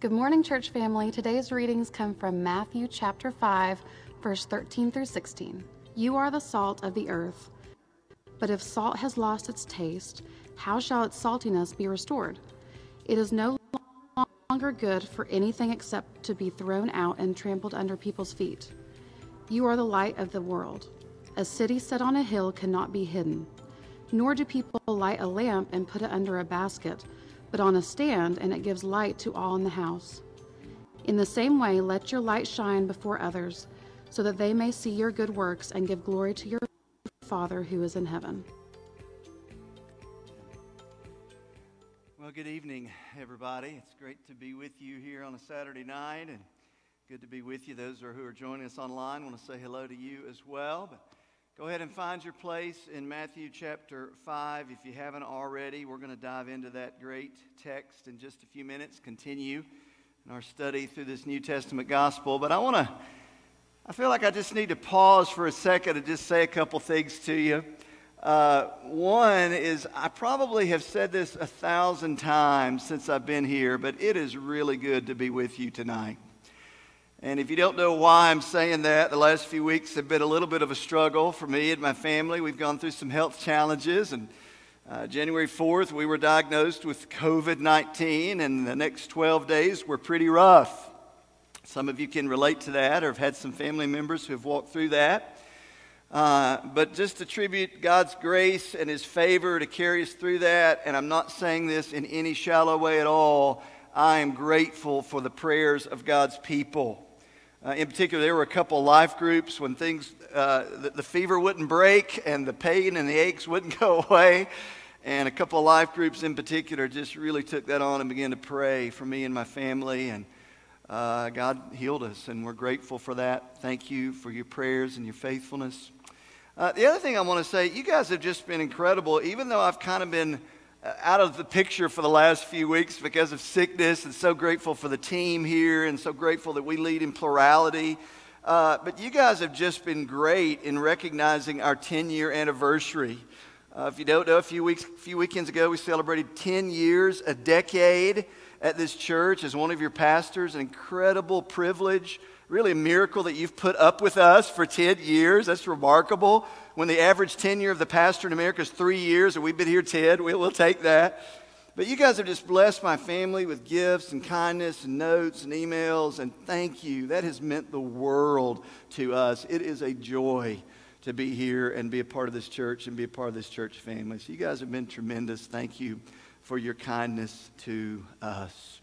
Good morning, church family. Today's readings come from Matthew chapter 5, verse 13 through 16. You are the salt of the earth. But if salt has lost its taste, how shall its saltiness be restored? It is no longer good for anything except to be thrown out and trampled under people's feet. You are the light of the world. A city set on a hill cannot be hidden. Nor do people light a lamp and put it under a basket, but on a stand, and it gives light to all in the house. In the same way, let your light shine before others, so that they may see your good works and give glory to your Father who is in heaven. Well, good evening, everybody. It's great to be with you here on a Saturday night, and good to be with you. Those who are joining us online, want to say hello to you as well. But Go ahead and find your place in Matthew chapter 5 if you haven't already. We're going to dive into that great text in just a few minutes, continue in our study through this New Testament gospel. But I want to, I feel like I just need to pause for a second and just say a couple things to you. Uh, one is I probably have said this a thousand times since I've been here, but it is really good to be with you tonight. And if you don't know why I'm saying that, the last few weeks have been a little bit of a struggle for me and my family. We've gone through some health challenges, and uh, January 4th, we were diagnosed with COVID 19, and the next 12 days were pretty rough. Some of you can relate to that or have had some family members who have walked through that. Uh, but just attribute God's grace and His favor to carry us through that, and I'm not saying this in any shallow way at all. I am grateful for the prayers of God's people. Uh, in particular, there were a couple life groups when things, uh, the, the, fever wouldn't break and the pain and the aches wouldn't go away. And a couple of life groups in particular just really took that on and began to pray for me and my family. And uh, God healed us, and we're grateful for that. Thank you for your prayers and your faithfulness. Uh, the other thing I want to say, you guys have just been incredible, even though I've kind of been out of the picture for the last few weeks because of sickness and so grateful for the team here and so grateful that we lead in plurality. Uh, but you guys have just been great in recognizing our 10 year anniversary. Uh, if you don't know, a few weeks, a few weekends ago, we celebrated 10 years, a decade at this church as one of your pastors. An incredible privilege, really a miracle that you've put up with us for 10 years. That's remarkable when the average tenure of the pastor in America is three years, and we've been here 10, we'll, we'll take that. But you guys have just blessed my family with gifts and kindness and notes and emails, and thank you. That has meant the world to us. It is a joy to be here and be a part of this church and be a part of this church family. So you guys have been tremendous. Thank you for your kindness to us.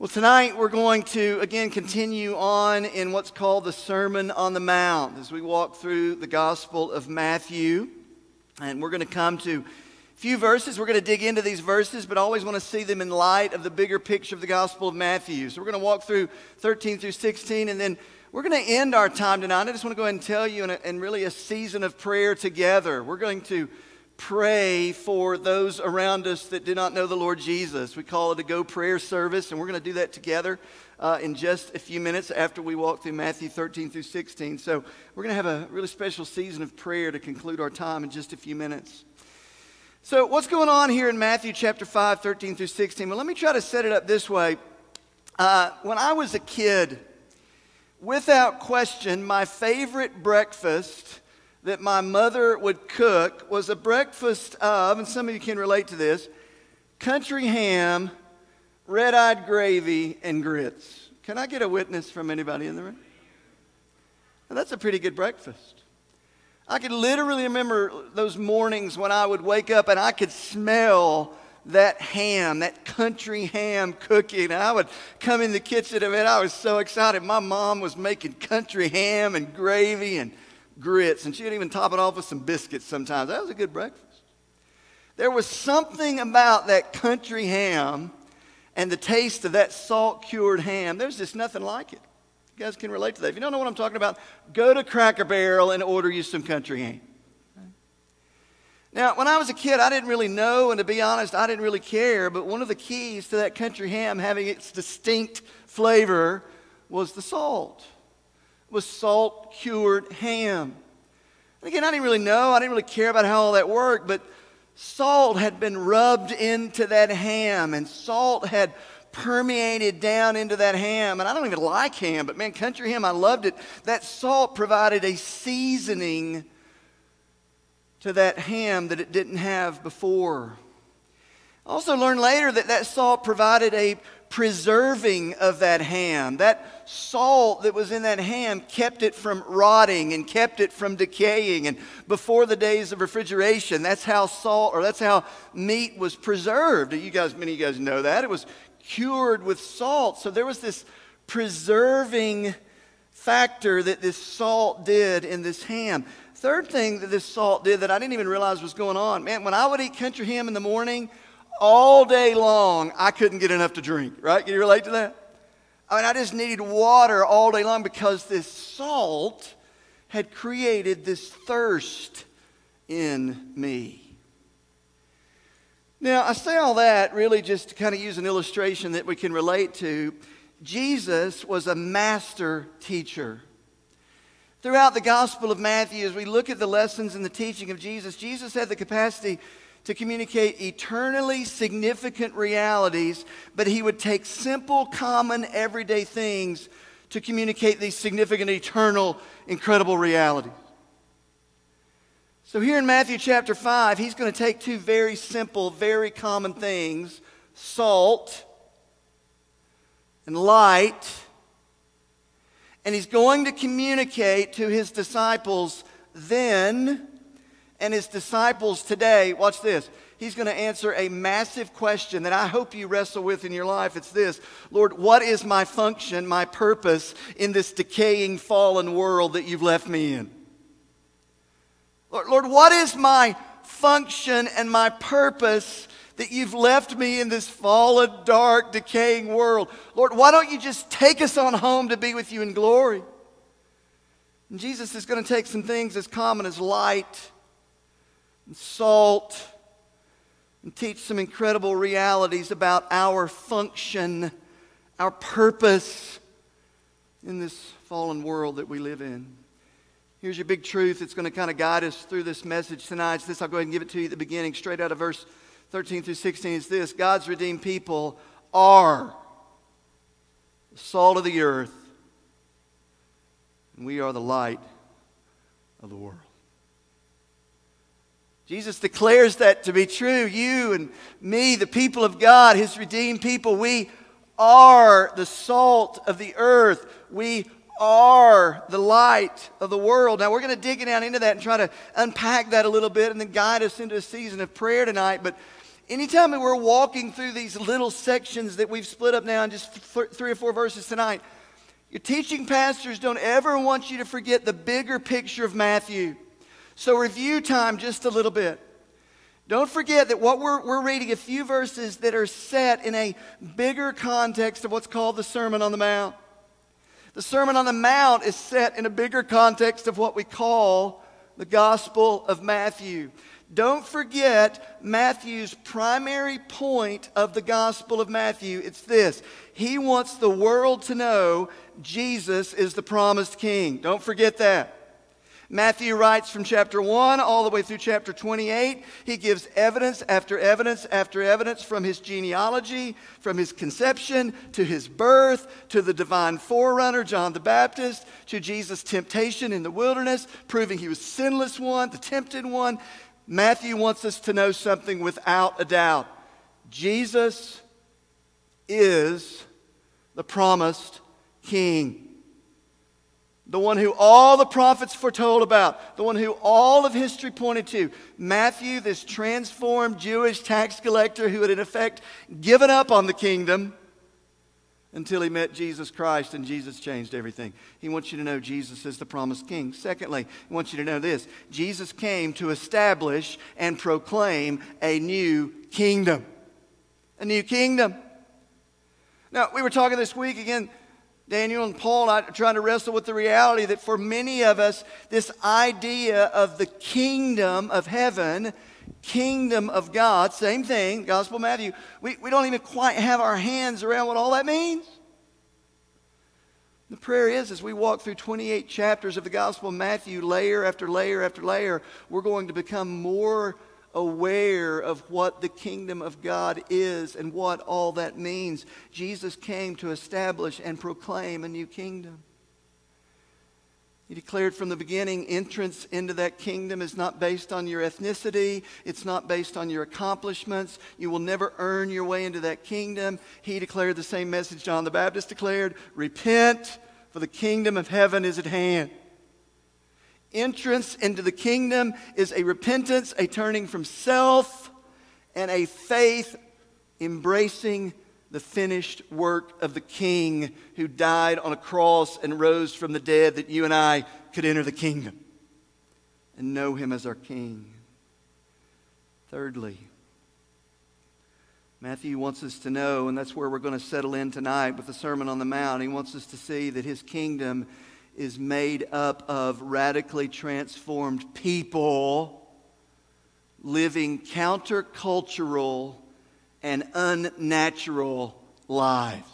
Well, tonight we're going to again continue on in what's called the Sermon on the Mount as we walk through the Gospel of Matthew. And we're going to come to a few verses. We're going to dig into these verses, but always want to see them in light of the bigger picture of the Gospel of Matthew. So we're going to walk through 13 through 16, and then we're going to end our time tonight. I just want to go ahead and tell you in, a, in really a season of prayer together. We're going to pray for those around us that do not know the Lord Jesus. We call it a go prayer service, and we're going to do that together uh, in just a few minutes after we walk through Matthew 13 through 16. So we're going to have a really special season of prayer to conclude our time in just a few minutes. So, what's going on here in Matthew chapter 5, 13 through 16? Well, let me try to set it up this way. Uh, when I was a kid, without question, my favorite breakfast that my mother would cook was a breakfast of, and some of you can relate to this, country ham, red eyed gravy, and grits. Can I get a witness from anybody in the room? Now, that's a pretty good breakfast. I could literally remember those mornings when I would wake up and I could smell that ham, that country ham cooking. And I would come in the kitchen and I was so excited. My mom was making country ham and gravy and grits, and she'd even top it off with some biscuits sometimes. That was a good breakfast. There was something about that country ham and the taste of that salt cured ham. There's just nothing like it. You guys can relate to that. If you don't know what I'm talking about, go to Cracker Barrel and order you some country ham. Now, when I was a kid, I didn't really know, and to be honest, I didn't really care. But one of the keys to that country ham having its distinct flavor was the salt was salt cured ham. And again, I didn't really know, I didn't really care about how all that worked, but salt had been rubbed into that ham, and salt had permeated down into that ham. And I don't even like ham, but man, country ham, I loved it. That salt provided a seasoning to that ham that it didn't have before. I also learned later that that salt provided a preserving of that ham. That salt that was in that ham kept it from rotting and kept it from decaying. And before the days of refrigeration, that's how salt or that's how meat was preserved. You guys, many of you guys know that. It was cured with salt. So there was this preserving factor that this salt did in this ham. Third thing that this salt did that I didn't even realize was going on, man, when I would eat country ham in the morning, all day long, I couldn't get enough to drink, right? Can you relate to that? I mean, I just needed water all day long because this salt had created this thirst in me. Now, I say all that really just to kind of use an illustration that we can relate to. Jesus was a master teacher. Throughout the Gospel of Matthew, as we look at the lessons and the teaching of Jesus, Jesus had the capacity to communicate eternally significant realities, but he would take simple, common, everyday things to communicate these significant, eternal, incredible realities. So, here in Matthew chapter 5, he's going to take two very simple, very common things salt and light, and he's going to communicate to his disciples then and his disciples today, watch this. He's going to answer a massive question that I hope you wrestle with in your life. It's this Lord, what is my function, my purpose in this decaying, fallen world that you've left me in? Lord, Lord what is my function and my purpose that you've left me in this fallen, dark, decaying world? Lord, why don't you just take us on home to be with you in glory? And Jesus is going to take some things as common as light and salt and teach some incredible realities about our function, our purpose in this fallen world that we live in. Here's your big truth that's going to kind of guide us through this message tonight. It's this. I'll go ahead and give it to you at the beginning, straight out of verse 13 through 16. Is this God's redeemed people are the salt of the earth, and we are the light of the world. Jesus declares that to be true. You and me, the people of God, his redeemed people, we are the salt of the earth. We are the light of the world. Now, we're going to dig down into that and try to unpack that a little bit and then guide us into a season of prayer tonight. But anytime we're walking through these little sections that we've split up now in just th- three or four verses tonight, your teaching pastors don't ever want you to forget the bigger picture of Matthew. So, review time just a little bit. Don't forget that what we're, we're reading a few verses that are set in a bigger context of what's called the Sermon on the Mount. The Sermon on the Mount is set in a bigger context of what we call the Gospel of Matthew. Don't forget Matthew's primary point of the Gospel of Matthew. It's this He wants the world to know Jesus is the promised King. Don't forget that. Matthew writes from chapter 1 all the way through chapter 28. He gives evidence after evidence after evidence from his genealogy, from his conception to his birth, to the divine forerunner, John the Baptist, to Jesus' temptation in the wilderness, proving he was sinless one, the tempted one. Matthew wants us to know something without a doubt. Jesus is the promised king the one who all the prophets foretold about, the one who all of history pointed to. Matthew, this transformed Jewish tax collector who had, in effect, given up on the kingdom until he met Jesus Christ and Jesus changed everything. He wants you to know Jesus is the promised king. Secondly, he wants you to know this Jesus came to establish and proclaim a new kingdom. A new kingdom. Now, we were talking this week again Daniel and Paul are trying to wrestle with the reality that for many of us, this idea of the kingdom of heaven, kingdom of God, same thing, Gospel Matthew, we, we don't even quite have our hands around what all that means. The prayer is as we walk through 28 chapters of the Gospel of Matthew, layer after layer after layer, we're going to become more aware of what the kingdom of God is and what all that means. Jesus came to establish and proclaim a new kingdom. He declared from the beginning entrance into that kingdom is not based on your ethnicity, it's not based on your accomplishments. You will never earn your way into that kingdom. He declared the same message John the Baptist declared repent, for the kingdom of heaven is at hand. Entrance into the kingdom is a repentance, a turning from self, and a faith embracing the finished work of the King who died on a cross and rose from the dead that you and I could enter the kingdom and know him as our King. Thirdly, Matthew wants us to know, and that's where we're going to settle in tonight with the Sermon on the Mount. He wants us to see that his kingdom is made up of radically transformed people living countercultural and unnatural lives.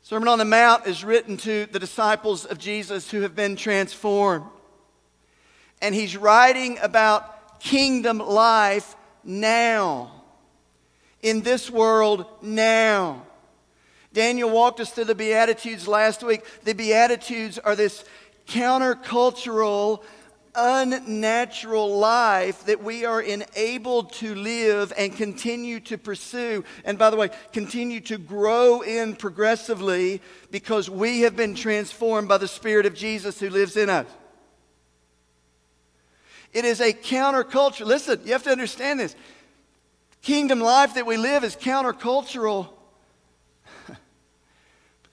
Sermon on the Mount is written to the disciples of Jesus who have been transformed. And he's writing about kingdom life now, in this world now. Daniel walked us through the Beatitudes last week. The Beatitudes are this countercultural, unnatural life that we are enabled to live and continue to pursue. And by the way, continue to grow in progressively because we have been transformed by the Spirit of Jesus who lives in us. It is a counterculture. Listen, you have to understand this. Kingdom life that we live is countercultural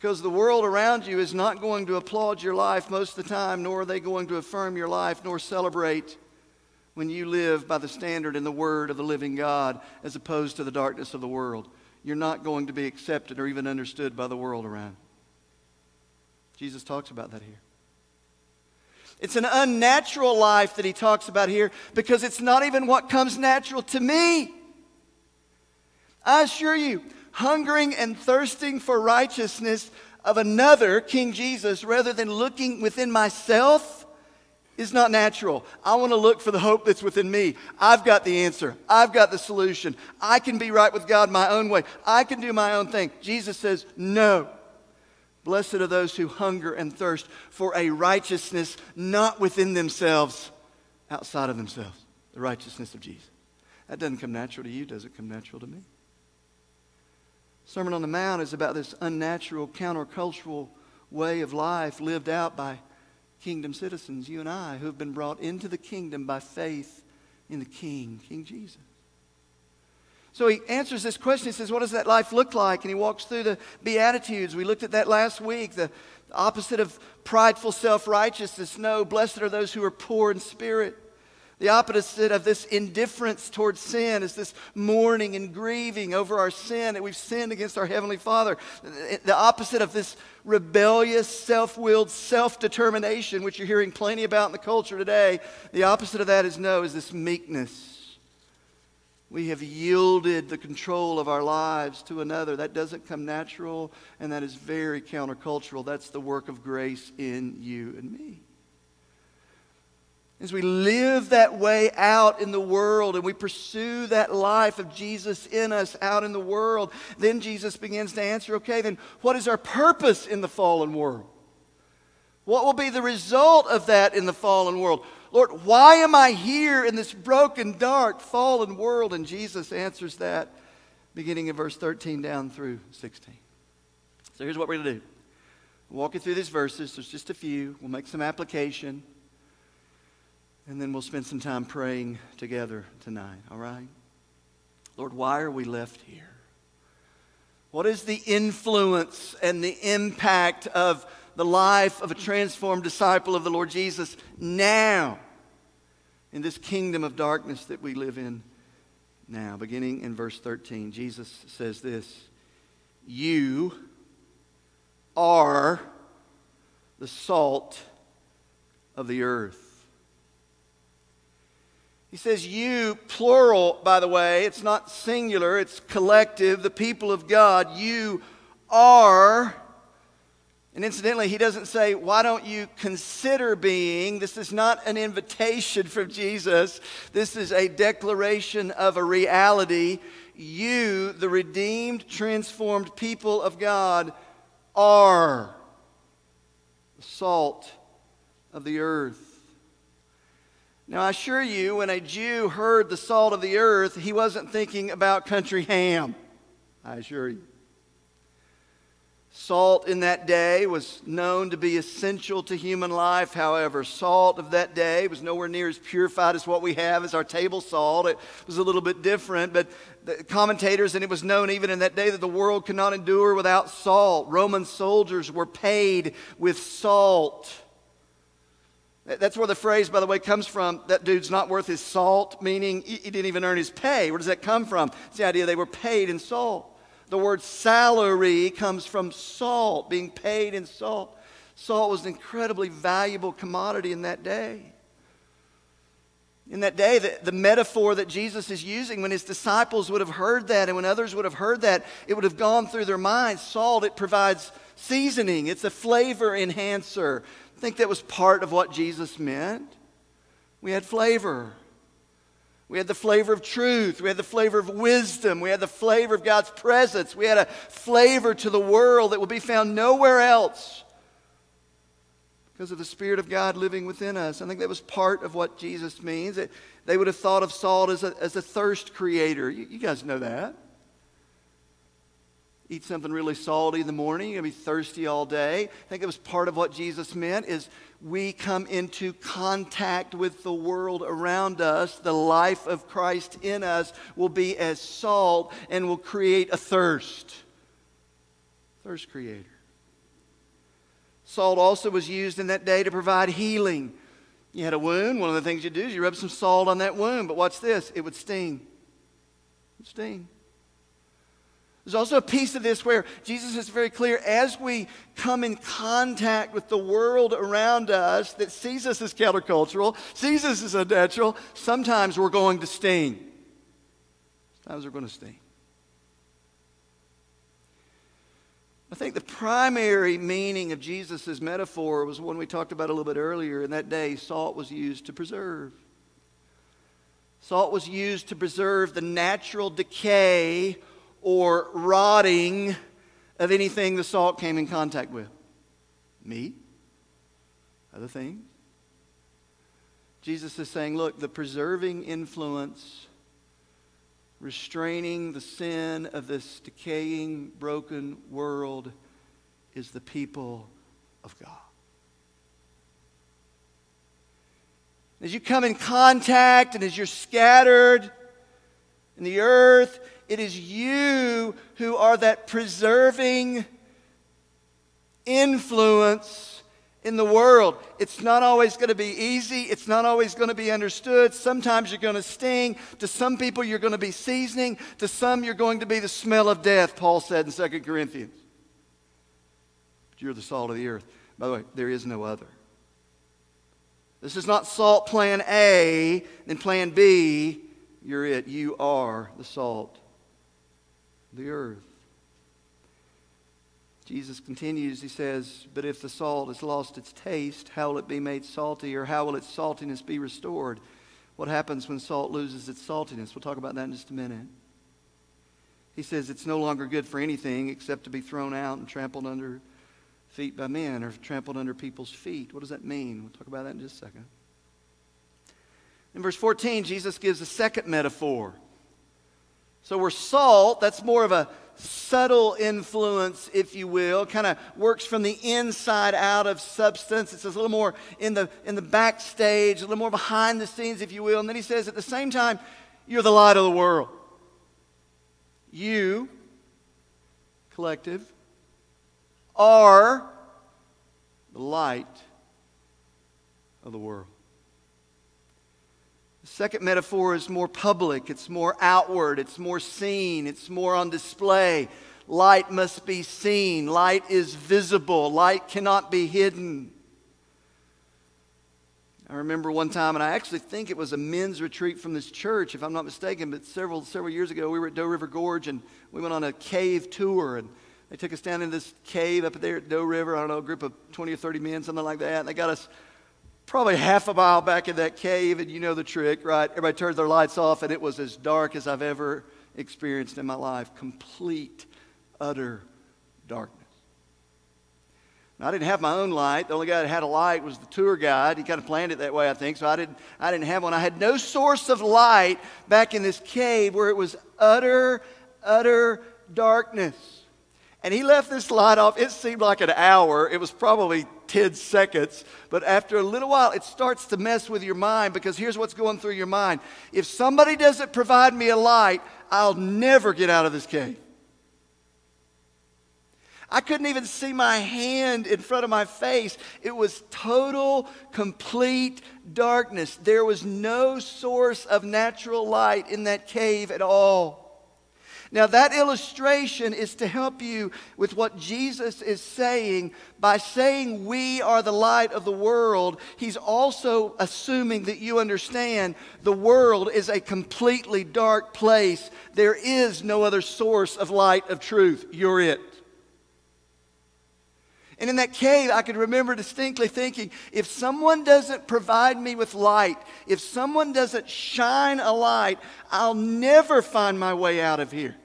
because the world around you is not going to applaud your life most of the time, nor are they going to affirm your life, nor celebrate when you live by the standard and the word of the living God as opposed to the darkness of the world. You're not going to be accepted or even understood by the world around. Jesus talks about that here. It's an unnatural life that he talks about here because it's not even what comes natural to me. I assure you, hungering and thirsting for righteousness of another, King Jesus, rather than looking within myself, is not natural. I want to look for the hope that's within me. I've got the answer. I've got the solution. I can be right with God my own way. I can do my own thing. Jesus says, No. Blessed are those who hunger and thirst for a righteousness not within themselves, outside of themselves. The righteousness of Jesus. That doesn't come natural to you, does it come natural to me? Sermon on the Mount is about this unnatural, countercultural way of life lived out by kingdom citizens, you and I, who have been brought into the kingdom by faith in the King, King Jesus. So he answers this question. He says, What does that life look like? And he walks through the Beatitudes. We looked at that last week. The opposite of prideful self righteousness. No, blessed are those who are poor in spirit. The opposite of this indifference towards sin is this mourning and grieving over our sin that we've sinned against our Heavenly Father. The opposite of this rebellious, self willed self determination, which you're hearing plenty about in the culture today, the opposite of that is no, is this meekness. We have yielded the control of our lives to another. That doesn't come natural, and that is very countercultural. That's the work of grace in you and me. As we live that way out in the world and we pursue that life of Jesus in us out in the world, then Jesus begins to answer okay, then what is our purpose in the fallen world? What will be the result of that in the fallen world? Lord, why am I here in this broken, dark, fallen world? And Jesus answers that beginning in verse 13 down through 16. So here's what we're going to do. Walk you through these verses. There's just a few. We'll make some application. And then we'll spend some time praying together tonight, all right? Lord, why are we left here? What is the influence and the impact of the life of a transformed disciple of the Lord Jesus now in this kingdom of darkness that we live in now? Beginning in verse 13, Jesus says this You are the salt of the earth. He says, You, plural, by the way, it's not singular, it's collective, the people of God, you are And incidentally, he doesn't say, Why don't you consider being? This is not an invitation from Jesus. This is a declaration of a reality. You, the redeemed, transformed people of God, are the salt of the earth. Now, I assure you, when a Jew heard the salt of the earth, he wasn't thinking about country ham. I assure you. Salt in that day was known to be essential to human life. However, salt of that day was nowhere near as purified as what we have as our table salt. It was a little bit different, but the commentators, and it was known even in that day that the world could not endure without salt. Roman soldiers were paid with salt. That's where the phrase, by the way, comes from. That dude's not worth his salt, meaning he didn't even earn his pay. Where does that come from? It's the idea they were paid in salt. The word salary comes from salt, being paid in salt. Salt was an incredibly valuable commodity in that day. In that day, the, the, metaphor that Jesus is using, when his disciples would have heard that and when others would have heard that, it would have gone through their minds. Salt, it provides seasoning, it's a flavor enhancer. Think that was part of what Jesus meant. We had flavor. We had the flavor of truth. We had the flavor of wisdom. We had the flavor of God's presence. We had a flavor to the world that will be found nowhere else because of the Spirit of God living within us. I think that was part of what Jesus means. They would have thought of salt as a, as a thirst creator. You, you guys know that. Eat something really salty in the morning, you're going to be thirsty all day. I think it was part of what Jesus meant is we come into contact with the world around us, the life of Christ in us will be as salt and will create a thirst. Thirst creator. Salt also was used in that day to provide healing. You had a wound, one of the things you do is you rub some salt on that wound, but watch this it would sting. It would sting. There's also a piece of this where Jesus is very clear as we come in contact with the world around us that sees us as countercultural, sees us as unnatural, sometimes we're going to sting. Sometimes we're going to sting. I think the primary meaning of Jesus' metaphor was one we talked about a little bit earlier. In that day, salt was used to preserve. Salt was used to preserve the natural decay or rotting of anything the salt came in contact with. Meat, other things. Jesus is saying, look, the preserving influence, restraining the sin of this decaying, broken world is the people of God. As you come in contact and as you're scattered in the earth, it is you who are that preserving influence in the world. It's not always going to be easy. It's not always going to be understood. Sometimes you're going to sting. To some people, you're going to be seasoning. To some, you're going to be the smell of death, Paul said in 2 Corinthians. But you're the salt of the earth. By the way, there is no other. This is not salt plan A, then plan B. You're it. You are the salt the earth. Jesus continues, he says, But if the salt has lost its taste, how will it be made salty, or how will its saltiness be restored? What happens when salt loses its saltiness? We'll talk about that in just a minute. He says it's no longer good for anything except to be thrown out and trampled under feet by men or trampled under people's feet. What does that mean? We'll talk about that in just a second. In verse 14, Jesus gives a second metaphor. So we're salt, that's more of a subtle influence, if you will, kind of works from the inside out of substance. It's a little more in the, in the backstage, a little more behind the scenes, if you will. And then he says, at the same time, you're the light of the world. You, collective, are the light of the world. Second metaphor is more public, it's more outward, it's more seen, it's more on display. Light must be seen, light is visible, light cannot be hidden. I remember one time, and I actually think it was a men's retreat from this church, if I'm not mistaken, but several, several years ago, we were at Doe River Gorge and we went on a cave tour. And They took us down in this cave up there at Doe River. I don't know, a group of 20 or 30 men, something like that. And they got us probably half a mile back in that cave. And you know the trick, right? Everybody turned their lights off, and it was as dark as I've ever experienced in my life complete, utter darkness. I didn't have my own light. The only guy that had a light was the tour guide. He kind of planned it that way, I think. So I didn't, I didn't have one. I had no source of light back in this cave where it was utter, utter darkness. And he left this light off. It seemed like an hour. It was probably 10 seconds. But after a little while, it starts to mess with your mind because here's what's going through your mind. If somebody doesn't provide me a light, I'll never get out of this cave. I couldn't even see my hand in front of my face. It was total, complete darkness. There was no source of natural light in that cave at all. Now, that illustration is to help you with what Jesus is saying. By saying we are the light of the world, he's also assuming that you understand the world is a completely dark place. There is no other source of light of truth. You're it. And in that cave, I could remember distinctly thinking if someone doesn't provide me with light, if someone doesn't shine a light, I'll never find my way out of here.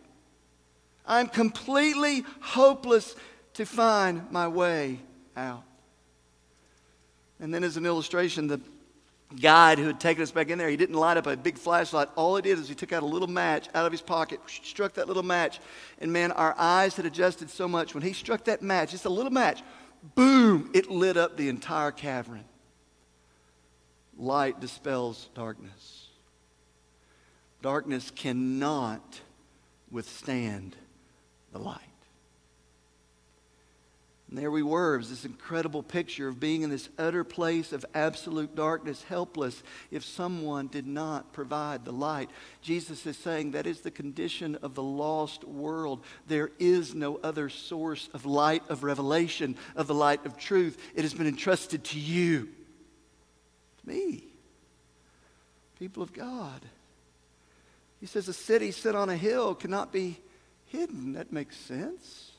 I'm completely hopeless to find my way out. And then, as an illustration, the guide who had taken us back in there, he didn't light up a big flashlight. All he did is he took out a little match out of his pocket, struck that little match, and man, our eyes had adjusted so much. When he struck that match, just a little match, boom, it lit up the entire cavern. Light dispels darkness. Darkness cannot withstand the light. And there we were. This incredible picture of being in this utter place of absolute darkness, helpless if someone did not provide the light. Jesus is saying that is the condition of the lost world. There is no other source of light, of revelation, of the light of truth. It has been entrusted to you, to me, people of God. He says a city set on a hill cannot be hidden. That makes sense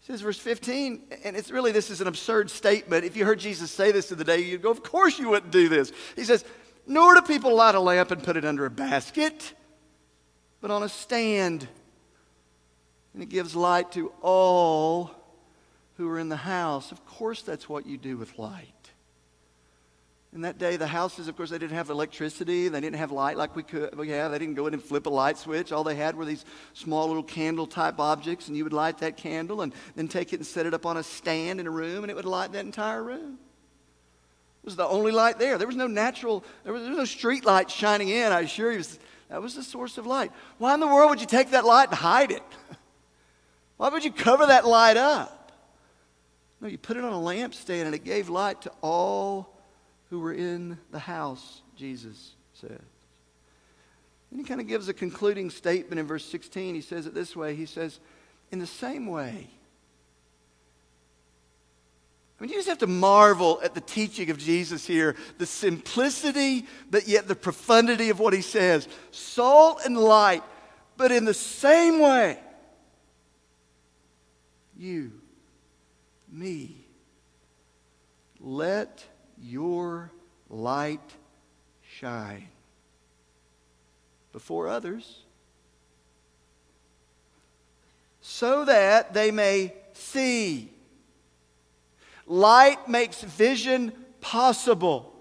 He says verse 15, and it's really this is an absurd statement. If you heard Jesus say this in the day, you'd go, Of course you wouldn't do this. He says, Nor do people light a lamp and put it under a basket, but on a stand. And it gives light to all who are in the house. Of course, that's what you do with light. In that day, the houses, of course, they didn't have electricity. They didn't have light like we could. Well, yeah, they didn't go in and flip a light switch. All they had were these small little candle type objects, and you would light that candle and then take it and set it up on a stand in a room, and it would light that entire room. It was the only light there. There was no natural, there was, there was no street light shining in, I assure you. That was the source of light. Why in the world would you take that light and hide it? Why would you cover that light up? No, you put it on a lampstand, and it gave light to all who were in the house, Jesus said. And he kind of gives a concluding statement in verse 16. He says it this way He says, In the same way, I mean, you just have to marvel at the teaching of Jesus here, the simplicity, but yet the profundity of what he says. Salt and light, but in the same way, you, me, let your light shine before others so that they may see. Light makes vision possible.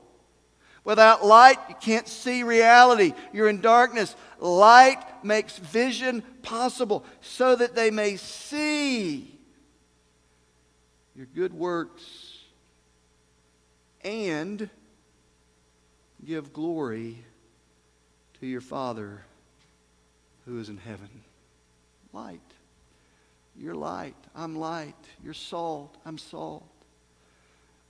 Without light, you can't see reality. You're in darkness. Light makes vision possible so that they may see your good works and give glory to your Father who is in heaven. Light. You're light. I'm light. You're salt. I'm salt.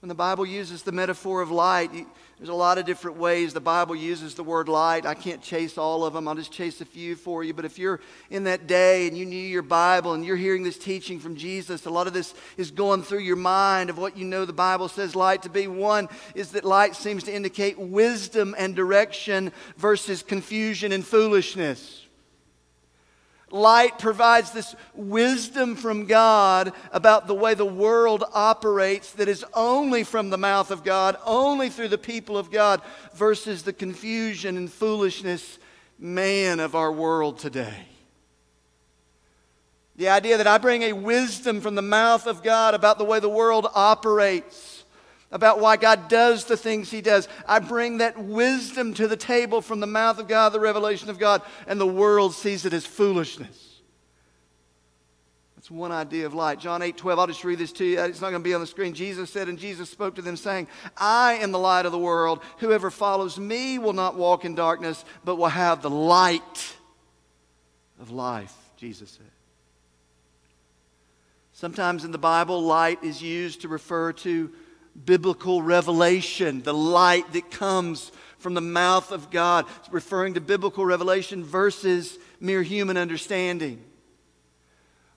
When the Bible uses the metaphor of light, there's a lot of different ways the Bible uses the word light. I can't chase all of them. I'll just chase a few for you. But if you're in that day and you knew your Bible and you're hearing this teaching from Jesus, a lot of this is going through your mind of what you know the Bible says light to be. One is that light seems to indicate wisdom and direction versus confusion and foolishness. Light provides this wisdom from God about the way the world operates that is only from the mouth of God, only through the people of God, versus the confusion and foolishness, man, of our world today. The idea that I bring a wisdom from the mouth of God about the way the world operates, about why God does the things He does. I bring that wisdom to the table from the mouth of God, the revelation of God, and the world sees it as foolishness. That's one idea of light. John 8 12, I'll just read this to you. It's not going to be on the screen. Jesus said, and Jesus spoke to them, saying, I am the light of the world. Whoever follows me will not walk in darkness, but will have the light of life, Jesus said. Sometimes in the Bible, light is used to refer to biblical revelation, the light that comes from the mouth of God, it's referring to biblical revelation versus mere human understanding.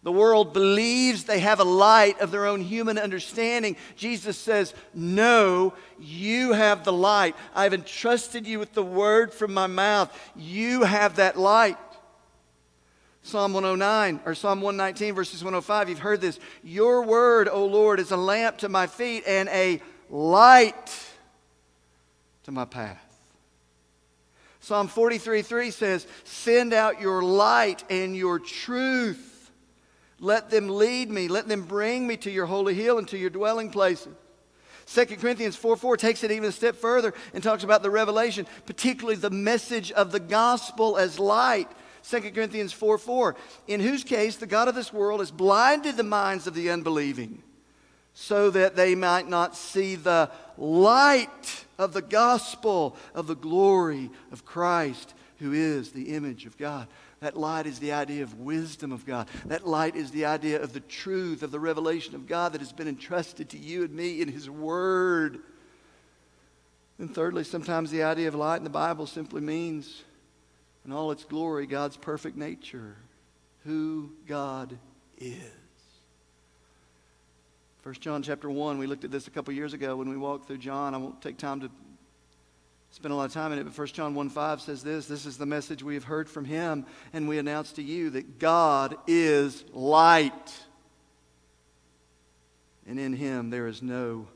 The world believes they have a light of their own human understanding. Jesus says, No, you have the light. I've entrusted you with the word from my mouth. You have that light. Psalm 109 or Psalm 119, verses 105, you've heard this. Your word, O Lord, is a lamp to my feet and a light to my path. Psalm 43 3 says, Send out your light and your truth. Let them lead me. Let them bring me to your holy hill and to your dwelling places. 2 Corinthians 4 4 takes it even a step further and talks about the revelation, particularly the message of the gospel as light. 2 Corinthians 4 4, in whose case the God of this world has blinded the minds of the unbelieving so that they might not see the light of the gospel of the glory of Christ, who is the image of God. That light is the idea of wisdom of God. That light is the idea of the truth, of the revelation of God that has been entrusted to you and me in His Word. And thirdly, sometimes the idea of light in the Bible simply means in all its glory, God's perfect nature, who God is. 1 John chapter 1, we looked at this a couple years ago when we walked through John. I won't take time to spend a lot of time in it, but 1 John 1 5 says this This is the message we have heard from him, and we announce to you that God is light, and in him there is no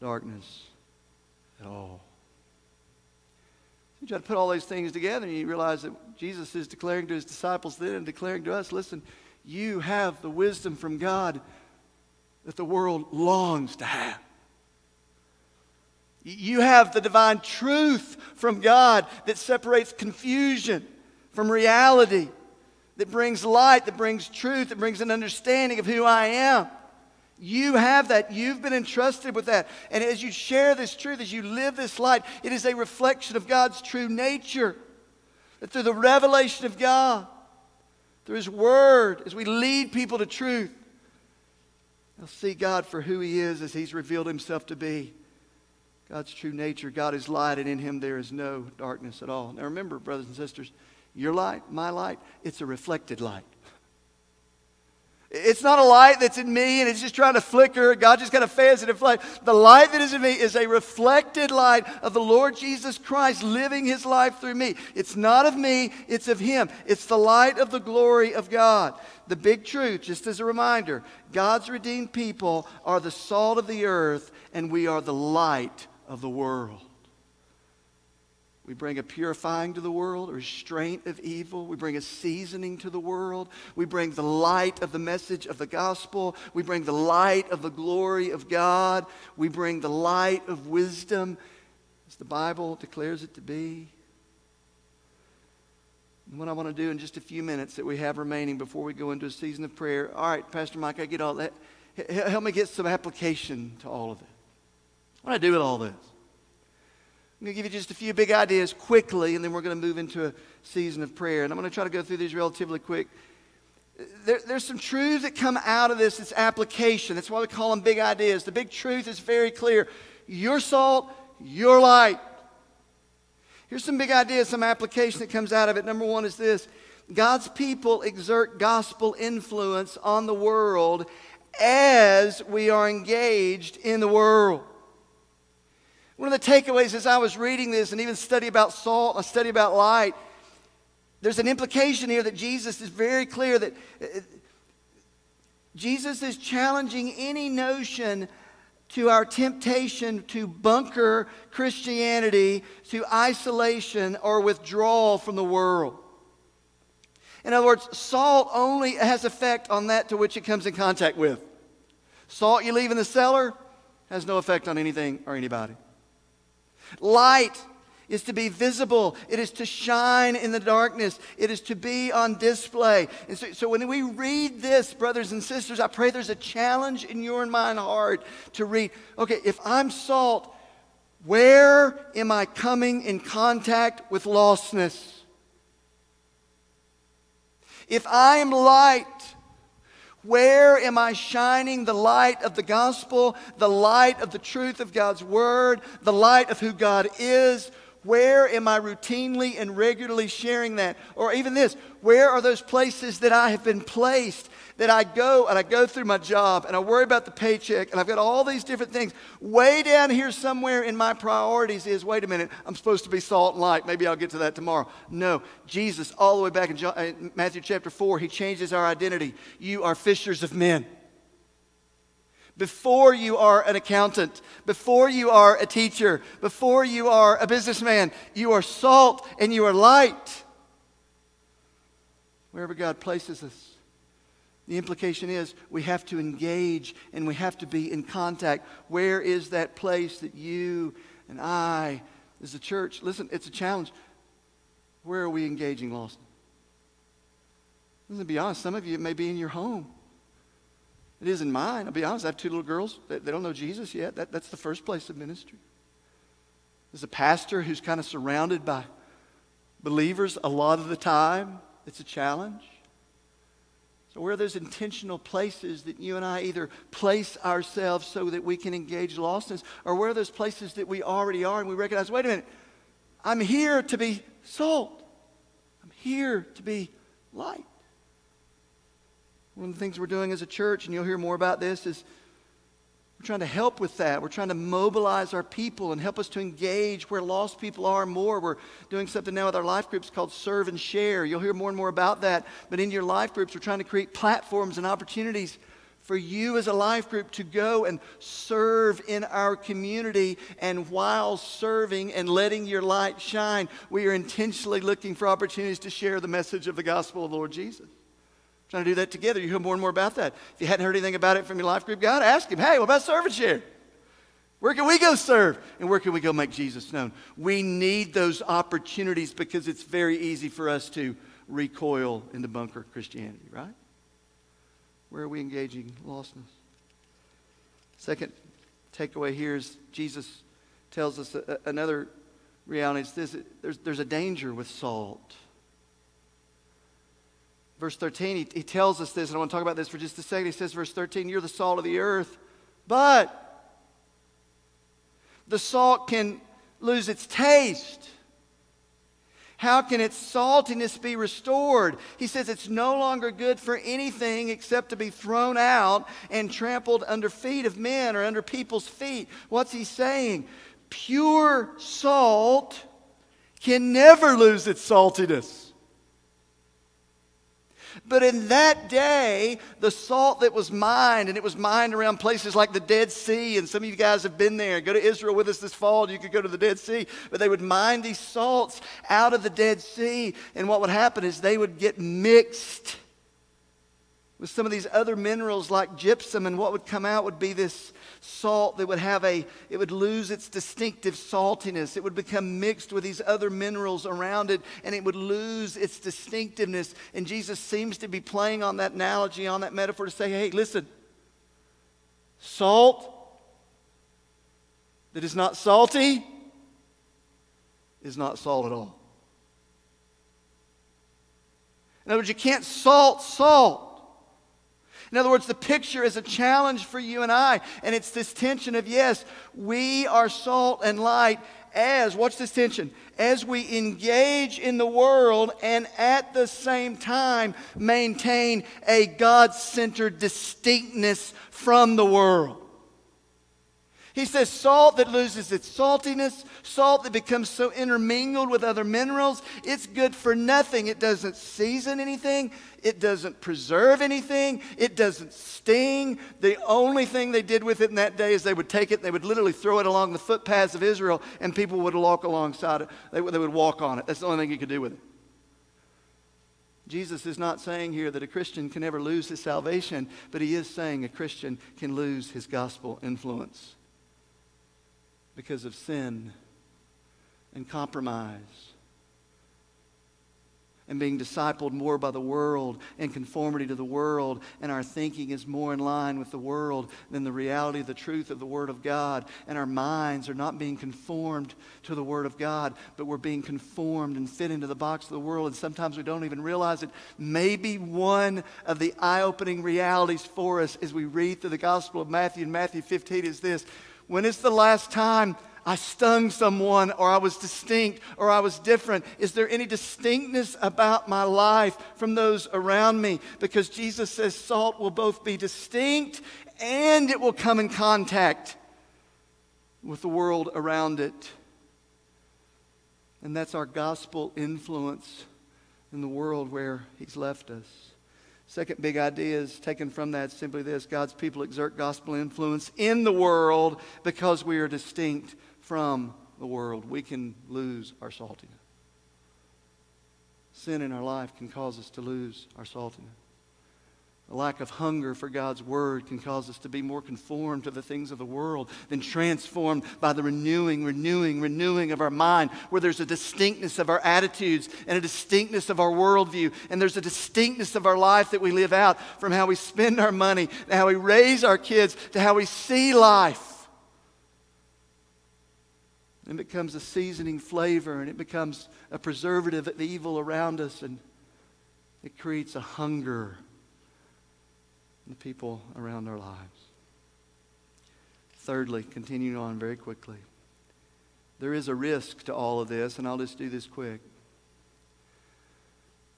darkness at all. You try to put all these things together and you realize that Jesus is declaring to his disciples then and declaring to us listen, you have the wisdom from God that the world longs to have. You have the divine truth from God that separates confusion from reality, that brings light, that brings truth, that brings an understanding of who I am. You have that. You've been entrusted with that. And as you share this truth, as you live this light, it is a reflection of God's true nature. That through the revelation of God, through His Word, as we lead people to truth, they'll see God for who He is as He's revealed Himself to be. God's true nature. God is light, and in Him there is no darkness at all. Now remember, brothers and sisters, your light, my light, it's a reflected light. It's not a light that's in me and it's just trying to flicker. God just kind of fans it and flight. The light that is in me is a reflected light of the Lord Jesus Christ living his life through me. It's not of me, it's of him. It's the light of the glory of God. The big truth, just as a reminder God's redeemed people are the salt of the earth and we are the light of the world. We bring a purifying to the world, a restraint of evil. We bring a seasoning to the world. We bring the light of the message of the gospel. We bring the light of the glory of God. We bring the light of wisdom, as the Bible declares it to be. And what I want to do in just a few minutes that we have remaining before we go into a season of prayer. All right, Pastor Mike, I get all that. Help me get some application to all of it. What do I do with all this? I'm going to give you just a few big ideas quickly, and then we're going to move into a season of prayer. And I'm going to try to go through these relatively quick. There, there's some truths that come out of this. It's application. That's why we call them big ideas. The big truth is very clear. Your salt, your light. Here's some big ideas, some application that comes out of it. Number one is this God's people exert gospel influence on the world as we are engaged in the world. One of the takeaways as I was reading this and even study about salt, a study about light, There's an implication here that Jesus is very clear that uh, Jesus is challenging any notion to our temptation to bunker Christianity to isolation or withdrawal from the world. In other words, salt only has effect on that to which it comes in contact with. Salt you leave in the cellar has no effect on anything or anybody. Light is to be visible. It is to shine in the darkness. It is to be on display. And so, so, when we read this, brothers and sisters, I pray there's a challenge in your and mine heart to read okay, if I'm salt, where am I coming in contact with lostness? If I am light, where am I shining the light of the gospel, the light of the truth of God's word, the light of who God is? Where am I routinely and regularly sharing that? Or even this, where are those places that I have been placed that I go and I go through my job and I worry about the paycheck and I've got all these different things. Way down here somewhere in my priorities is wait a minute, I'm supposed to be salt and light. Maybe I'll get to that tomorrow. No, Jesus, all the way back in John, uh, Matthew chapter 4, he changes our identity. You are fishers of men. Before you are an accountant, before you are a teacher, before you are a businessman, you are salt and you are light. Wherever God places us. The implication is we have to engage and we have to be in contact. Where is that place that you and I, as a church, listen, it's a challenge. Where are we engaging lost? Listen, to be honest, some of you may be in your home. It is in mine. I'll be honest, I have two little girls. They, they don't know Jesus yet. That, that's the first place of ministry. There's a pastor who's kind of surrounded by believers a lot of the time. It's a challenge. So, where are those intentional places that you and I either place ourselves so that we can engage lostness, or where are those places that we already are and we recognize, wait a minute, I'm here to be salt, I'm here to be light. One of the things we're doing as a church, and you'll hear more about this, is we're trying to help with that. We're trying to mobilize our people and help us to engage where lost people are more. We're doing something now with our life groups called Serve and Share. You'll hear more and more about that. But in your life groups, we're trying to create platforms and opportunities for you as a life group to go and serve in our community. And while serving and letting your light shine, we are intentionally looking for opportunities to share the message of the gospel of the Lord Jesus. Trying to do that together. You hear more and more about that. If you hadn't heard anything about it from your life group, God, ask him, hey, what about serve and share? Where can we go serve? And where can we go make Jesus known? We need those opportunities because it's very easy for us to recoil into bunker Christianity, right? Where are we engaging lostness? Second takeaway here is Jesus tells us another reality. is this there's, there's a danger with salt. Verse 13, he, he tells us this, and I want to talk about this for just a second. He says, verse 13, you're the salt of the earth, but the salt can lose its taste. How can its saltiness be restored? He says it's no longer good for anything except to be thrown out and trampled under feet of men or under people's feet. What's he saying? Pure salt can never lose its saltiness. But in that day, the salt that was mined, and it was mined around places like the Dead Sea, and some of you guys have been there. Go to Israel with us this fall, you could go to the Dead Sea. But they would mine these salts out of the Dead Sea, and what would happen is they would get mixed with some of these other minerals like gypsum, and what would come out would be this salt that would have a, it would lose its distinctive saltiness. It would become mixed with these other minerals around it, and it would lose its distinctiveness. And Jesus seems to be playing on that analogy, on that metaphor to say, hey, listen, salt that is not salty is not salt at all. In other words, you can't salt salt. In other words, the picture is a challenge for you and I. And it's this tension of, yes, we are salt and light as, watch this tension, as we engage in the world and at the same time maintain a God centered distinctness from the world. He says salt that loses its saltiness, salt that becomes so intermingled with other minerals, it's good for nothing. It doesn't season anything, it doesn't preserve anything, it doesn't sting. The only thing they did with it in that day is they would take it, they would literally throw it along the footpaths of Israel, and people would walk alongside it. They, they would walk on it. That's the only thing you could do with it. Jesus is not saying here that a Christian can ever lose his salvation, but he is saying a Christian can lose his gospel influence because of sin and compromise and being discipled more by the world and conformity to the world, and our thinking is more in line with the world than the reality the truth of the Word of God, and our minds are not being conformed to the Word of God, but we're being conformed and fit into the box of the world, and sometimes we don't even realize it. Maybe one of the eye opening realities for us as we read through the Gospel of Matthew and Matthew 15 is this when is the last time I stung someone or I was distinct or I was different? Is there any distinctness about my life from those around me? Because Jesus says salt will both be distinct and it will come in contact with the world around it. And that's our gospel influence in the world where He's left us. Second big idea is taken from that simply this God's people exert gospel influence in the world because we are distinct from the world. We can lose our saltiness. Sin in our life can cause us to lose our saltiness. A lack of hunger for God's word can cause us to be more conformed to the things of the world than transformed by the renewing, renewing, renewing of our mind, where there's a distinctness of our attitudes and a distinctness of our worldview, and there's a distinctness of our life that we live out from how we spend our money, to how we raise our kids, to how we see life. It becomes a seasoning flavor, and it becomes a preservative of the evil around us, and it creates a hunger the people around our lives. Thirdly, continuing on very quickly, there is a risk to all of this, and I'll just do this quick.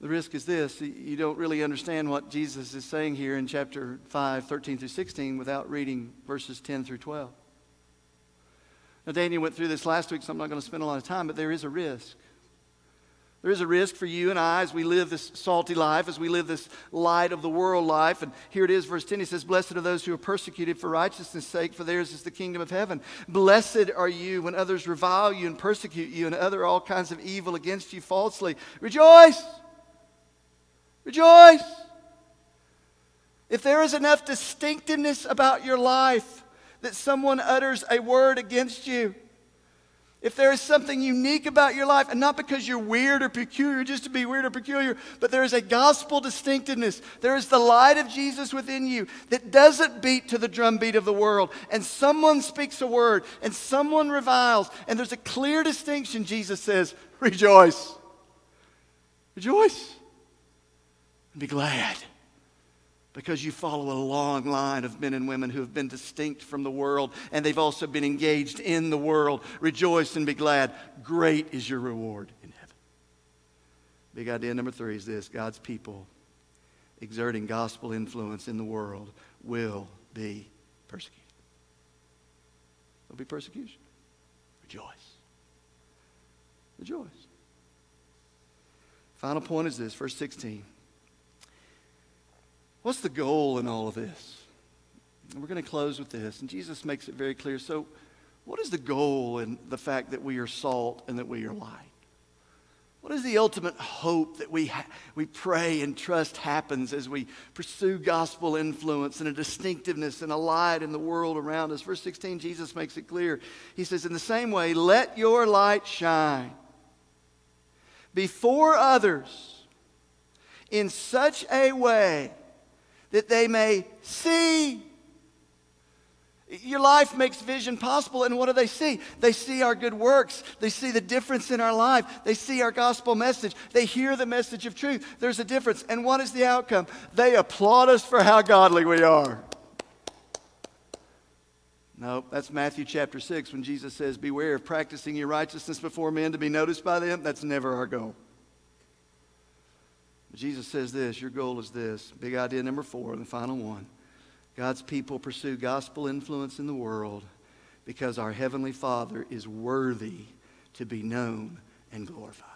The risk is this you don't really understand what Jesus is saying here in chapter 5, 13 through 16, without reading verses 10 through 12. Now, Daniel went through this last week, so I'm not going to spend a lot of time, but there is a risk. There is a risk for you and I as we live this salty life, as we live this light of the world life. And here it is, verse 10. He says, Blessed are those who are persecuted for righteousness' sake, for theirs is the kingdom of heaven. Blessed are you when others revile you and persecute you and utter all kinds of evil against you falsely. Rejoice! Rejoice! If there is enough distinctiveness about your life that someone utters a word against you, if there is something unique about your life, and not because you're weird or peculiar, just to be weird or peculiar, but there is a gospel distinctiveness. There is the light of Jesus within you that doesn't beat to the drumbeat of the world. And someone speaks a word, and someone reviles, and there's a clear distinction. Jesus says, Rejoice. Rejoice. And be glad because you follow a long line of men and women who have been distinct from the world and they've also been engaged in the world. Rejoice and be glad. Great is your reward in heaven. Big idea number three is this God's people exerting gospel influence in the world will be persecuted. There'll be persecution. Rejoice. Rejoice. Final point is this, verse 16. What's the goal in all of this? And we're going to close with this. And Jesus makes it very clear. So, what is the goal in the fact that we are salt and that we are light? What is the ultimate hope that we, ha- we pray and trust happens as we pursue gospel influence and a distinctiveness and a light in the world around us? Verse 16, Jesus makes it clear. He says, In the same way, let your light shine before others in such a way that they may see. Your life makes vision possible, and what do they see? They see our good works. They see the difference in our life. They see our gospel message. They hear the message of truth. There's a difference. And what is the outcome? They applaud us for how godly we are. No, that's Matthew chapter 6 when Jesus says, Beware of practicing your righteousness before men to be noticed by them. That's never our goal. Jesus says this your goal is this. Big idea number four, the final one. God's people pursue gospel influence in the world because our Heavenly Father is worthy to be known and glorified.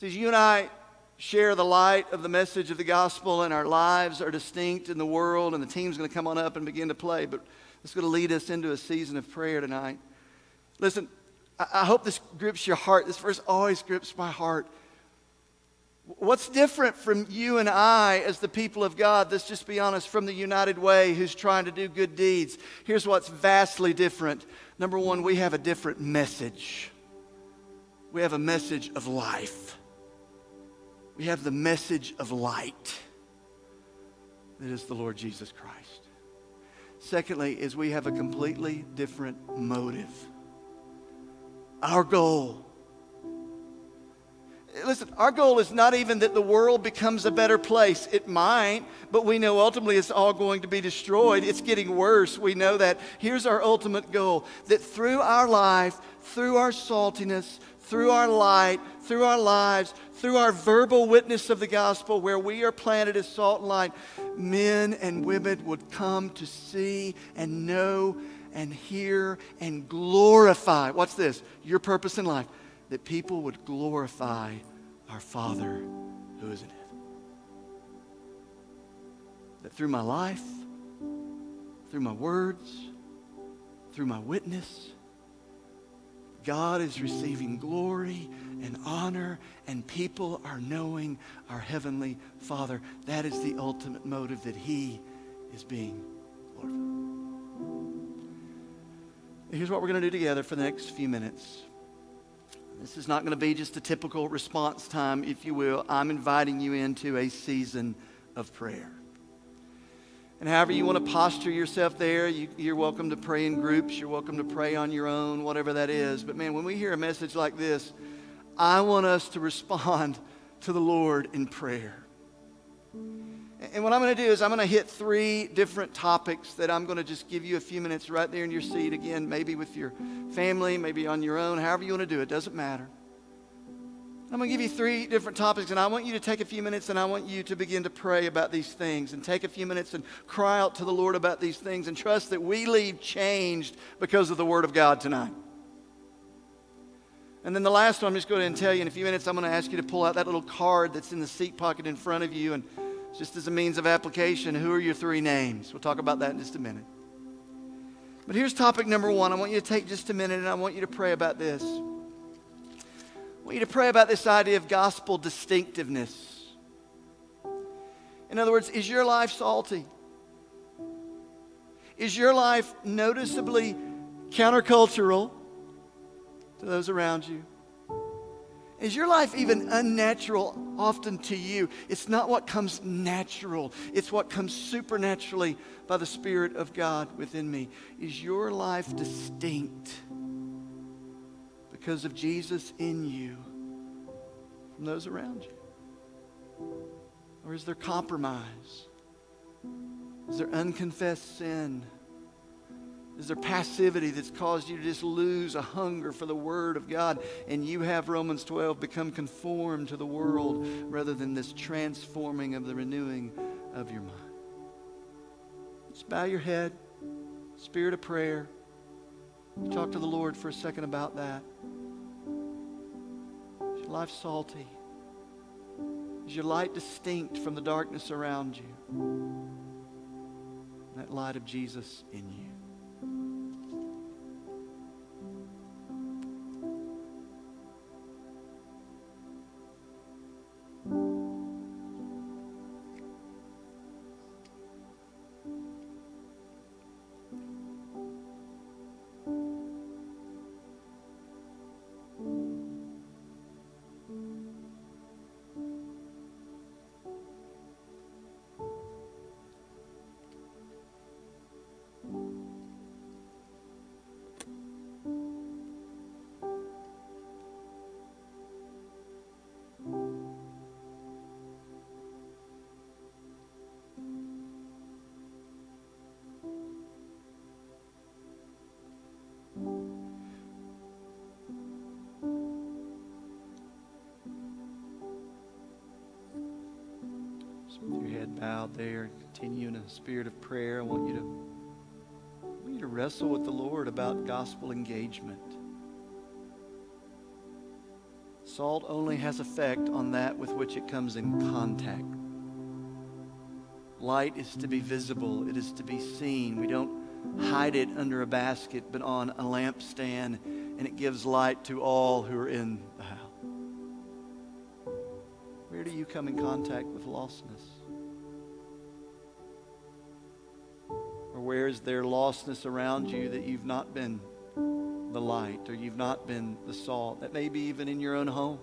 See, you and I share the light of the message of the gospel, and our lives are distinct in the world, and the team's going to come on up and begin to play, but it's going to lead us into a season of prayer tonight. Listen, I hope this grips your heart. This verse always grips my heart. What's different from you and I as the people of God, let's just be honest, from the United Way who's trying to do good deeds? Here's what's vastly different. Number one, we have a different message. We have a message of life. We have the message of light that is the Lord Jesus Christ. Secondly, is we have a completely different motive. Our goal Listen, our goal is not even that the world becomes a better place. It might, but we know ultimately it's all going to be destroyed. It's getting worse. We know that. Here's our ultimate goal that through our life, through our saltiness, through our light, through our lives, through our verbal witness of the gospel, where we are planted as salt and light, men and women would come to see and know and hear and glorify. What's this? Your purpose in life that people would glorify our Father who is in heaven. That through my life, through my words, through my witness, God is receiving glory and honor, and people are knowing our Heavenly Father. That is the ultimate motive that He is being glorified. Here's what we're going to do together for the next few minutes. This is not going to be just a typical response time, if you will. I'm inviting you into a season of prayer. And however you want to posture yourself there, you, are welcome to pray in groups. You're welcome to pray on your own, whatever that is. But man, when we hear a message like this, I want us to respond to the Lord in prayer. And what I'm going to do is I'm going to hit three different topics that I'm going to just give you a few minutes right there in your seat. Again, maybe with your family, maybe on your own, however you want to do it, doesn't matter. I'm going to give you three different topics, and I want you to take a few minutes and I want you to begin to pray about these things and take a few minutes and cry out to the Lord about these things and trust that we leave changed because of the Word of God tonight. And then the last one I'm just going to tell you in a few minutes, I'm going to ask you to pull out that little card that's in the seat pocket in front of you and just as a means of application, who are your three names? We'll talk about that in just a minute. But here's topic number one. I want you to take just a minute and I want you to pray about this. I want you to pray about this idea of gospel distinctiveness. In other words, is your life salty? Is your life noticeably countercultural to those around you? Is your life even unnatural often to you? It's not what comes natural, it's what comes supernaturally by the Spirit of God within me. Is your life distinct because of Jesus in you from those around you? Or is there compromise? Is there unconfessed sin? Is there passivity that's caused you to just lose a hunger for the Word of God? And you have, Romans 12, become conformed to the world rather than this transforming of the renewing of your mind. Just bow your head, spirit of prayer. Talk to the Lord for a second about that. Is your life salty? Is your light distinct from the darkness around you? That light of Jesus in you. Your head bowed there, continue in a spirit of prayer. I want you to want you to wrestle with the Lord about gospel engagement. Salt only has effect on that with which it comes in contact. Light is to be visible, it is to be seen. We don't hide it under a basket, but on a lampstand, and it gives light to all who are in come in contact with lostness? Or where is there lostness around you that you've not been the light or you've not been the salt. That may be even in your own home.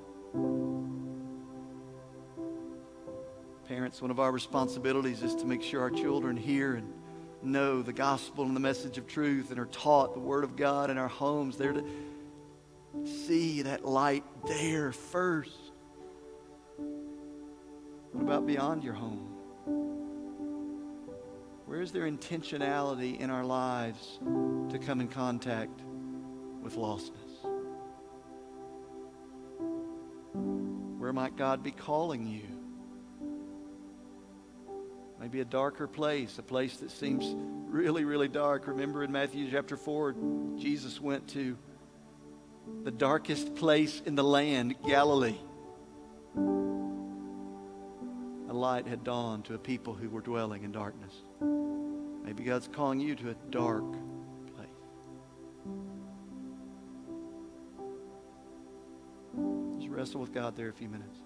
Parents, one of our responsibilities is to make sure our children hear and know the gospel and the message of truth and are taught the word of God in our homes. They're to see that light there first. About beyond your home? Where is there intentionality in our lives to come in contact with lostness? Where might God be calling you? Maybe a darker place, a place that seems really, really dark. Remember in Matthew chapter 4, Jesus went to the darkest place in the land, Galilee. Light had dawned to a people who were dwelling in darkness. Maybe God's calling you to a dark place. Just wrestle with God there a few minutes.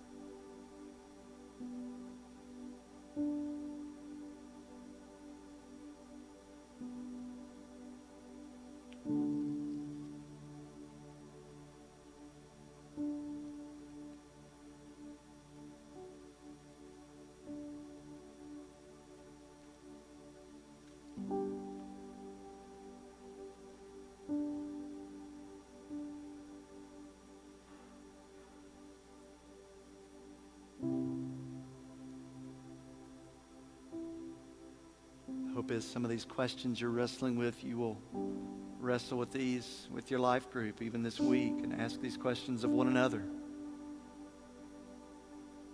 Some of these questions you're wrestling with, you will wrestle with these with your life group even this week and ask these questions of one another.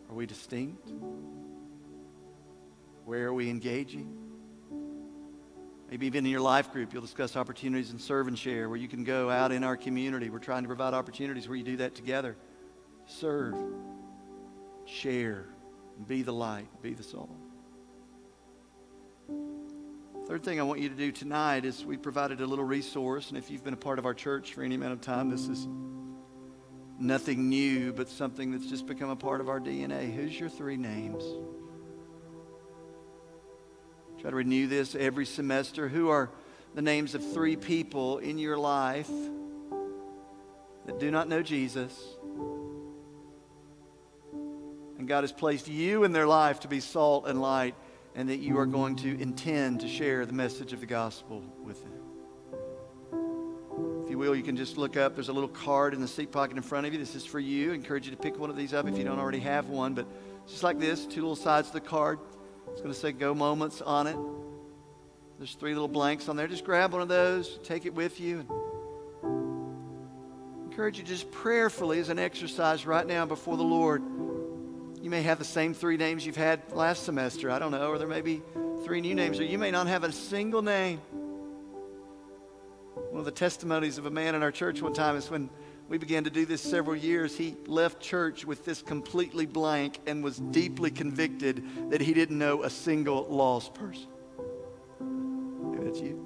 Are we distinct? Where are we engaging? Maybe even in your life group, you'll discuss opportunities and serve and share where you can go out in our community. We're trying to provide opportunities where you do that together. Serve, share, be the light, be the salt. Third thing I want you to do tonight is we provided a little resource, and if you've been a part of our church for any amount of time, this is nothing new, but something that's just become a part of our DNA. Who's your three names? Try to renew this every semester. Who are the names of three people in your life that do not know Jesus? And God has placed you in their life to be salt and light and that you are going to intend to share the message of the gospel with them. If you will, you can just look up. There's a little card in the seat pocket in front of you. This is for you. I encourage you to pick one of these up if you don't already have one. But just like this, two little sides of the card. It's going to say Go Moments on it. There's three little blanks on there. Just grab one of those, take it with you. encourage you just prayerfully as an exercise right now before the Lord you may have the same three names you've had last semester. I don't know. Or there may be three new names, or you may not have a single name. One of the testimonies of a man in our church one time is when we began to do this several years, he left church with this completely blank and was deeply convicted that he didn't know a single lost person. Maybe that's you.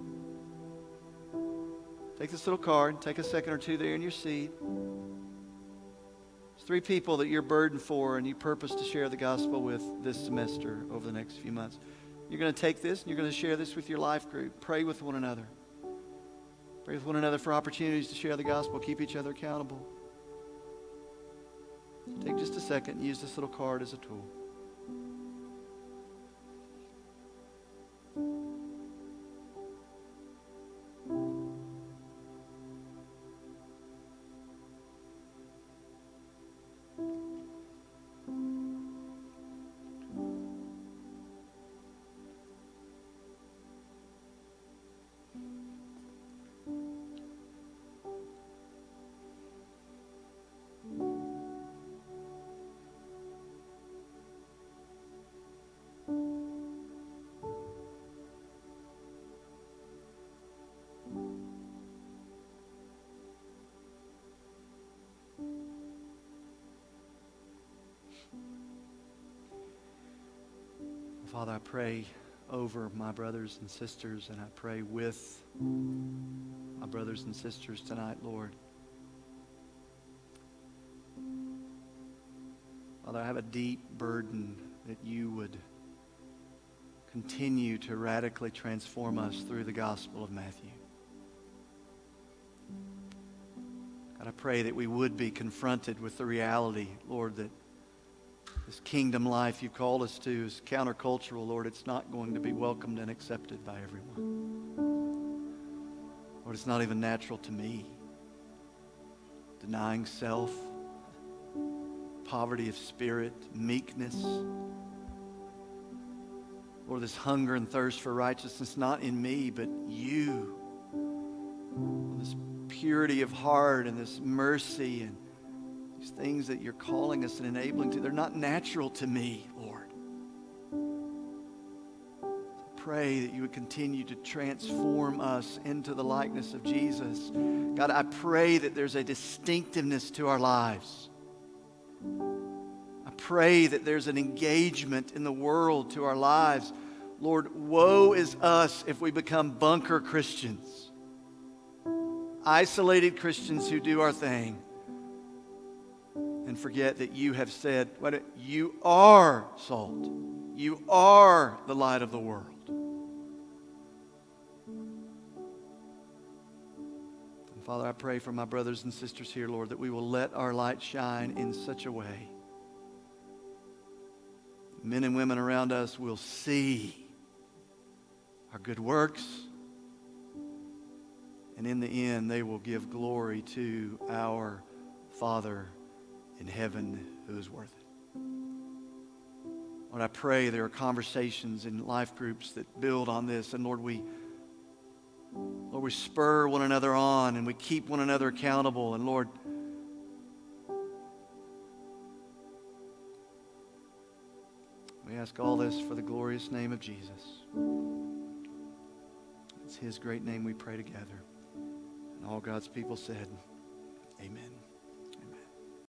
Take this little card, take a second or two there in your seat three people that you're burdened for and you purpose to share the gospel with this semester over the next few months. You're going to take this and you're going to share this with your life group. Pray with one another. Pray with one another for opportunities to share the gospel. Keep each other accountable. Take just a second and use this little card as a tool. Father, I pray over my brothers and sisters, and I pray with my brothers and sisters tonight, Lord. Father, I have a deep burden that you would continue to radically transform us through the Gospel of Matthew. God, I pray that we would be confronted with the reality, Lord, that this kingdom life you've called us to is countercultural, Lord. It's not going to be welcomed and accepted by everyone. Lord, it's not even natural to me. Denying self, poverty of spirit, meekness. Lord, this hunger and thirst for righteousness, not in me, but you. This purity of heart and this mercy and these things that you're calling us and enabling to, they're not natural to me, Lord. pray that you would continue to transform us into the likeness of Jesus. God, I pray that there's a distinctiveness to our lives. I pray that there's an engagement in the world to our lives. Lord, woe is us if we become bunker Christians, isolated Christians who do our thing and forget that you have said, what, you are salt. You are the light of the world. And Father, I pray for my brothers and sisters here, Lord, that we will let our light shine in such a way. Men and women around us will see our good works. And in the end, they will give glory to our Father in heaven who is worth it. Lord, I pray there are conversations in life groups that build on this. And Lord, we, Lord, we spur one another on and we keep one another accountable. And Lord, we ask all this for the glorious name of Jesus. It's his great name we pray together. And all God's people said, Amen.